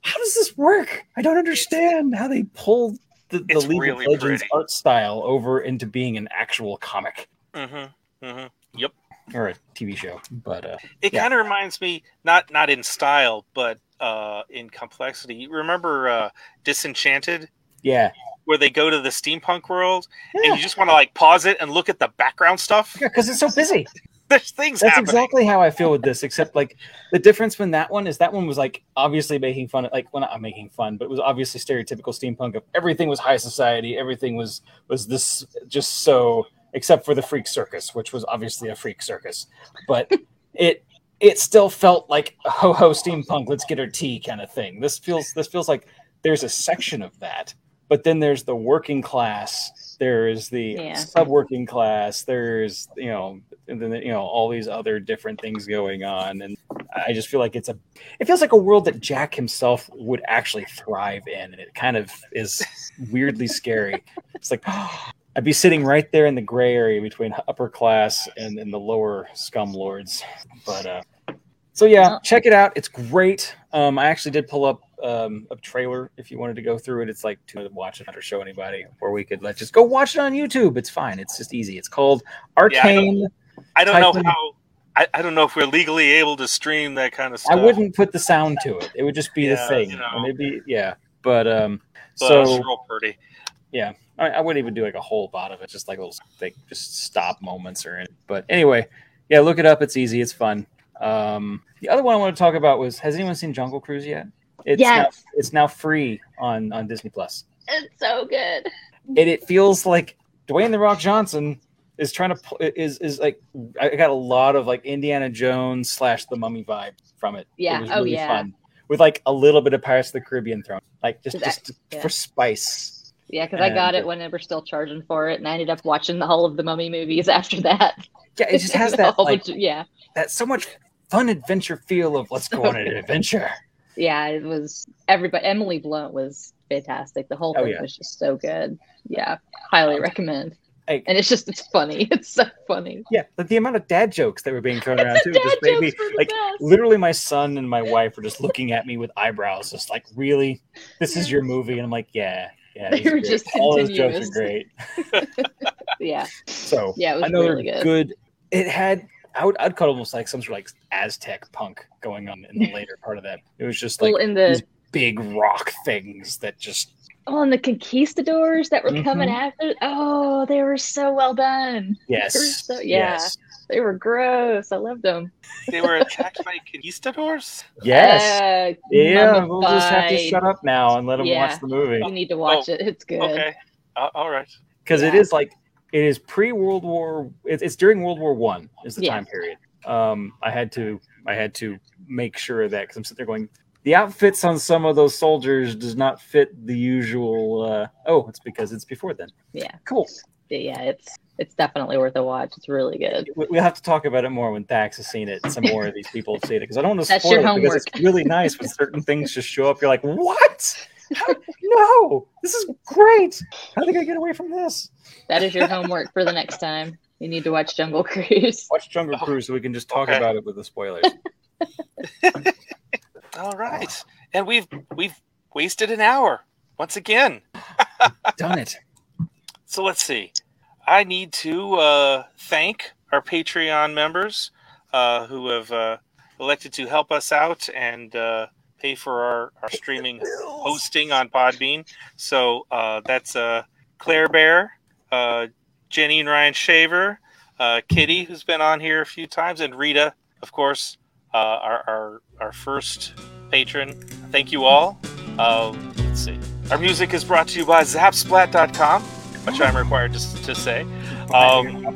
how does this work? I don't understand how they pulled the, the League really of Legends pretty. art style over into being an actual comic. Mm-hmm. Mm-hmm. Yep. Or a TV show, but uh, it yeah. kind of reminds me not not in style, but uh, in complexity. You remember uh, Disenchanted? Yeah. Where they go to the steampunk world, yeah. and you just want to like pause it and look at the background stuff. Yeah, because it's so busy. There's things. That's happening. exactly how I feel with this. Except like the difference when that one is that one was like obviously making fun of like well not making fun, but it was obviously stereotypical steampunk of everything was high society, everything was was this just so except for the freak circus, which was obviously a freak circus, but it it still felt like ho ho steampunk. Let's get our tea kind of thing. This feels this feels like there's a section of that, but then there's the working class. There's the yeah. sub working class. There's you know and then you know all these other different things going on, and I just feel like it's a it feels like a world that Jack himself would actually thrive in, and it kind of is weirdly scary. It's like. Oh, I'd be sitting right there in the gray area between upper class and, and the lower scum lords. But uh, so yeah, check it out. It's great. Um, I actually did pull up um, a trailer if you wanted to go through it. It's like to watch it or show anybody, or we could let just go watch it on YouTube. It's fine. It's just easy. It's called Arcane. Yeah, I don't, I don't know how. I, I, don't know if we're legally able to stream that kind of stuff. I wouldn't put the sound to it. It would just be yeah, the thing. You know. Maybe yeah. But um, but so pretty. Yeah, I, I, wouldn't even do like a whole lot of it, just like little like just stop moments or anything. But anyway, yeah, look it up. It's easy. It's fun. Um, the other one I want to talk about was: Has anyone seen Jungle Cruise yet? It's yes. now, it's now free on on Disney Plus. It's so good. And it feels like Dwayne the Rock Johnson is trying to is is like I got a lot of like Indiana Jones slash the Mummy vibe from it. Yeah. It oh really yeah. Fun. With like a little bit of Pirates of the Caribbean thrown, like just just yeah. for spice. Yeah, because I got it when they were still charging for it, and I ended up watching the whole of the Mummy movies after that. Yeah, it just has that like, yeah, that so much fun adventure feel of let's go on an adventure. Yeah, it was everybody. Emily Blunt was fantastic. The whole oh, thing yeah. was just so good. Yeah, highly recommend. and it's just it's funny. It's so funny. Yeah, but the amount of dad jokes that were being thrown around too just made me like best. literally my son and my wife were just looking at me with eyebrows, just like, really, this is your movie, and I'm like, yeah, yeah, they were just all those jokes are great. yeah. So yeah, it was another really good. good. It had I would I'd call it almost like some sort of like Aztec punk going on in the later part of that. It was just like well, in the these big rock things that just Oh, and the conquistadors that were mm-hmm. coming after. Oh, they were so well done. Yes. So, yeah. Yes. They were gross. I loved them. They were attacked by conquistadors. Yes. Uh, yeah. We'll just have to shut up now and let them yeah. watch the movie. You need to watch oh, it. It's good. Okay. Uh, all right. Because yeah. it is like it is pre World War. It's, it's, during World War One is the yeah. time period. Um, I had to I had to make sure of that because I'm sitting there going, the outfits on some of those soldiers does not fit the usual. Uh, oh, it's because it's before then. Yeah. Cool. Yeah, it's it's definitely worth a watch. It's really good. We have to talk about it more when Thax has seen it. Some more of these people have seen it because I don't want to spoil it because it's really nice when certain things just show up. You're like, what? How? no, this is great. How did I get away from this? That is your homework for the next time. You need to watch Jungle Cruise. Watch Jungle oh. Cruise so we can just talk okay. about it with the spoilers. All right, and we've we've wasted an hour once again. Done it. So let's see. I need to uh, thank our Patreon members uh, who have uh, elected to help us out and uh, pay for our, our streaming hosting on Podbean. So uh, that's uh, Claire Bear, uh, Jenny and Ryan Shaver, uh, Kitty, who's been on here a few times, and Rita, of course, uh, our, our, our first patron. Thank you all. Um, let's see. Our music is brought to you by Zapsplat.com, which I'm required to, to say. Um,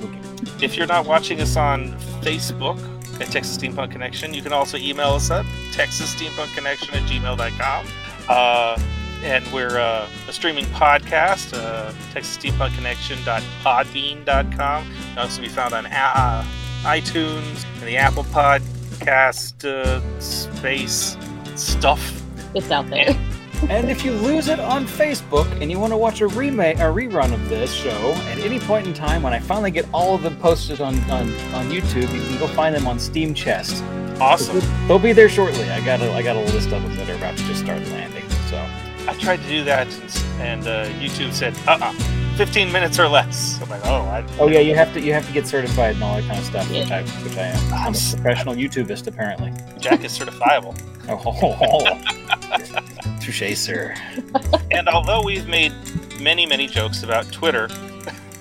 if you're not watching us on Facebook at Texas Steampunk Connection, you can also email us at texassteampunkconnection at gmail.com. Uh, and we're uh, a streaming podcast, uh, texassteampunkconnection.podbean.com. Can also be found on uh, iTunes and the Apple Podcast uh, space stuff. It's out there. And if you lose it on Facebook and you want to watch a remake, a rerun of this show at any point in time, when I finally get all of them posted on on, on YouTube, you can go find them on Steam Chest. Awesome. They'll be there shortly. I got a I got a list of them that are about to just start landing. So I tried to do that, and, and uh, YouTube said, "Uh, uh 15 minutes or less." I'm like, "Oh, I, oh yeah, you have to you have to get certified and all that kind of stuff, which I which I am. I'm a professional YouTubeist apparently. Jack is certifiable." Oh, ho, ho, ho. touche, sir. And although we've made many, many jokes about Twitter,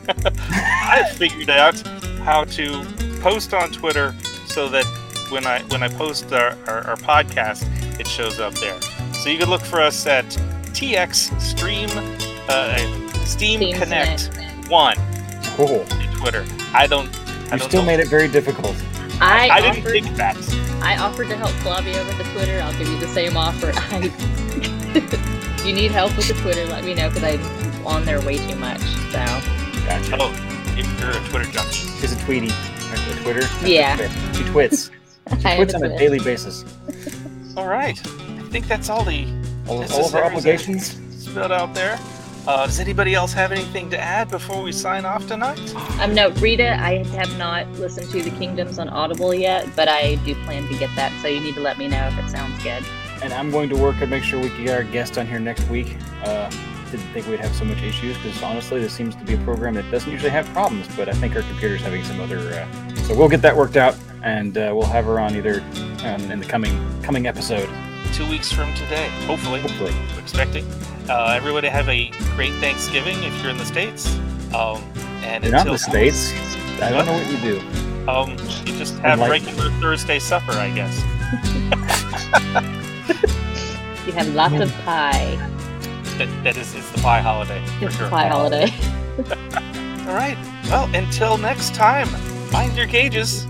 I've figured out how to post on Twitter so that when I when I post our, our, our podcast, it shows up there. So you can look for us at TX Stream uh, Steam Steam Connect One Cool. Twitter. I don't. I You don't still know. made it very difficult. I, I didn't offered, think that. I offered to help Flavio with the Twitter. I'll give you the same offer. I, if you need help with the Twitter, let me know because I'm on there way too much. So Gotcha. Oh, you're a Twitter junkie. She's a Tweety. A Twitter. Yeah. She twits. She twits on a understand. daily basis. All right. I think that's all the All, all of our obligations. spilled out there. Uh, does anybody else have anything to add before we sign off tonight? Um, no, Rita, I have not listened to the Kingdoms on Audible yet, but I do plan to get that. So you need to let me know if it sounds good. And I'm going to work and make sure we get our guest on here next week. Uh, didn't think we'd have so much issues because honestly, this seems to be a program that doesn't usually have problems. But I think our computer's having some other. Uh, so we'll get that worked out, and uh, we'll have her on either um, in the coming coming episode. Two weeks from today, hopefully. Hopefully. We're expecting. Uh, everybody have a great Thanksgiving if you're in the States. Um, and You're not in until the states. I don't know what you do. Um, you just have Unlike- regular Thursday supper, I guess. You have lots of pie. That, that is, it's the pie holiday for It's sure. pie holiday. All right. Well, until next time, mind your gauges.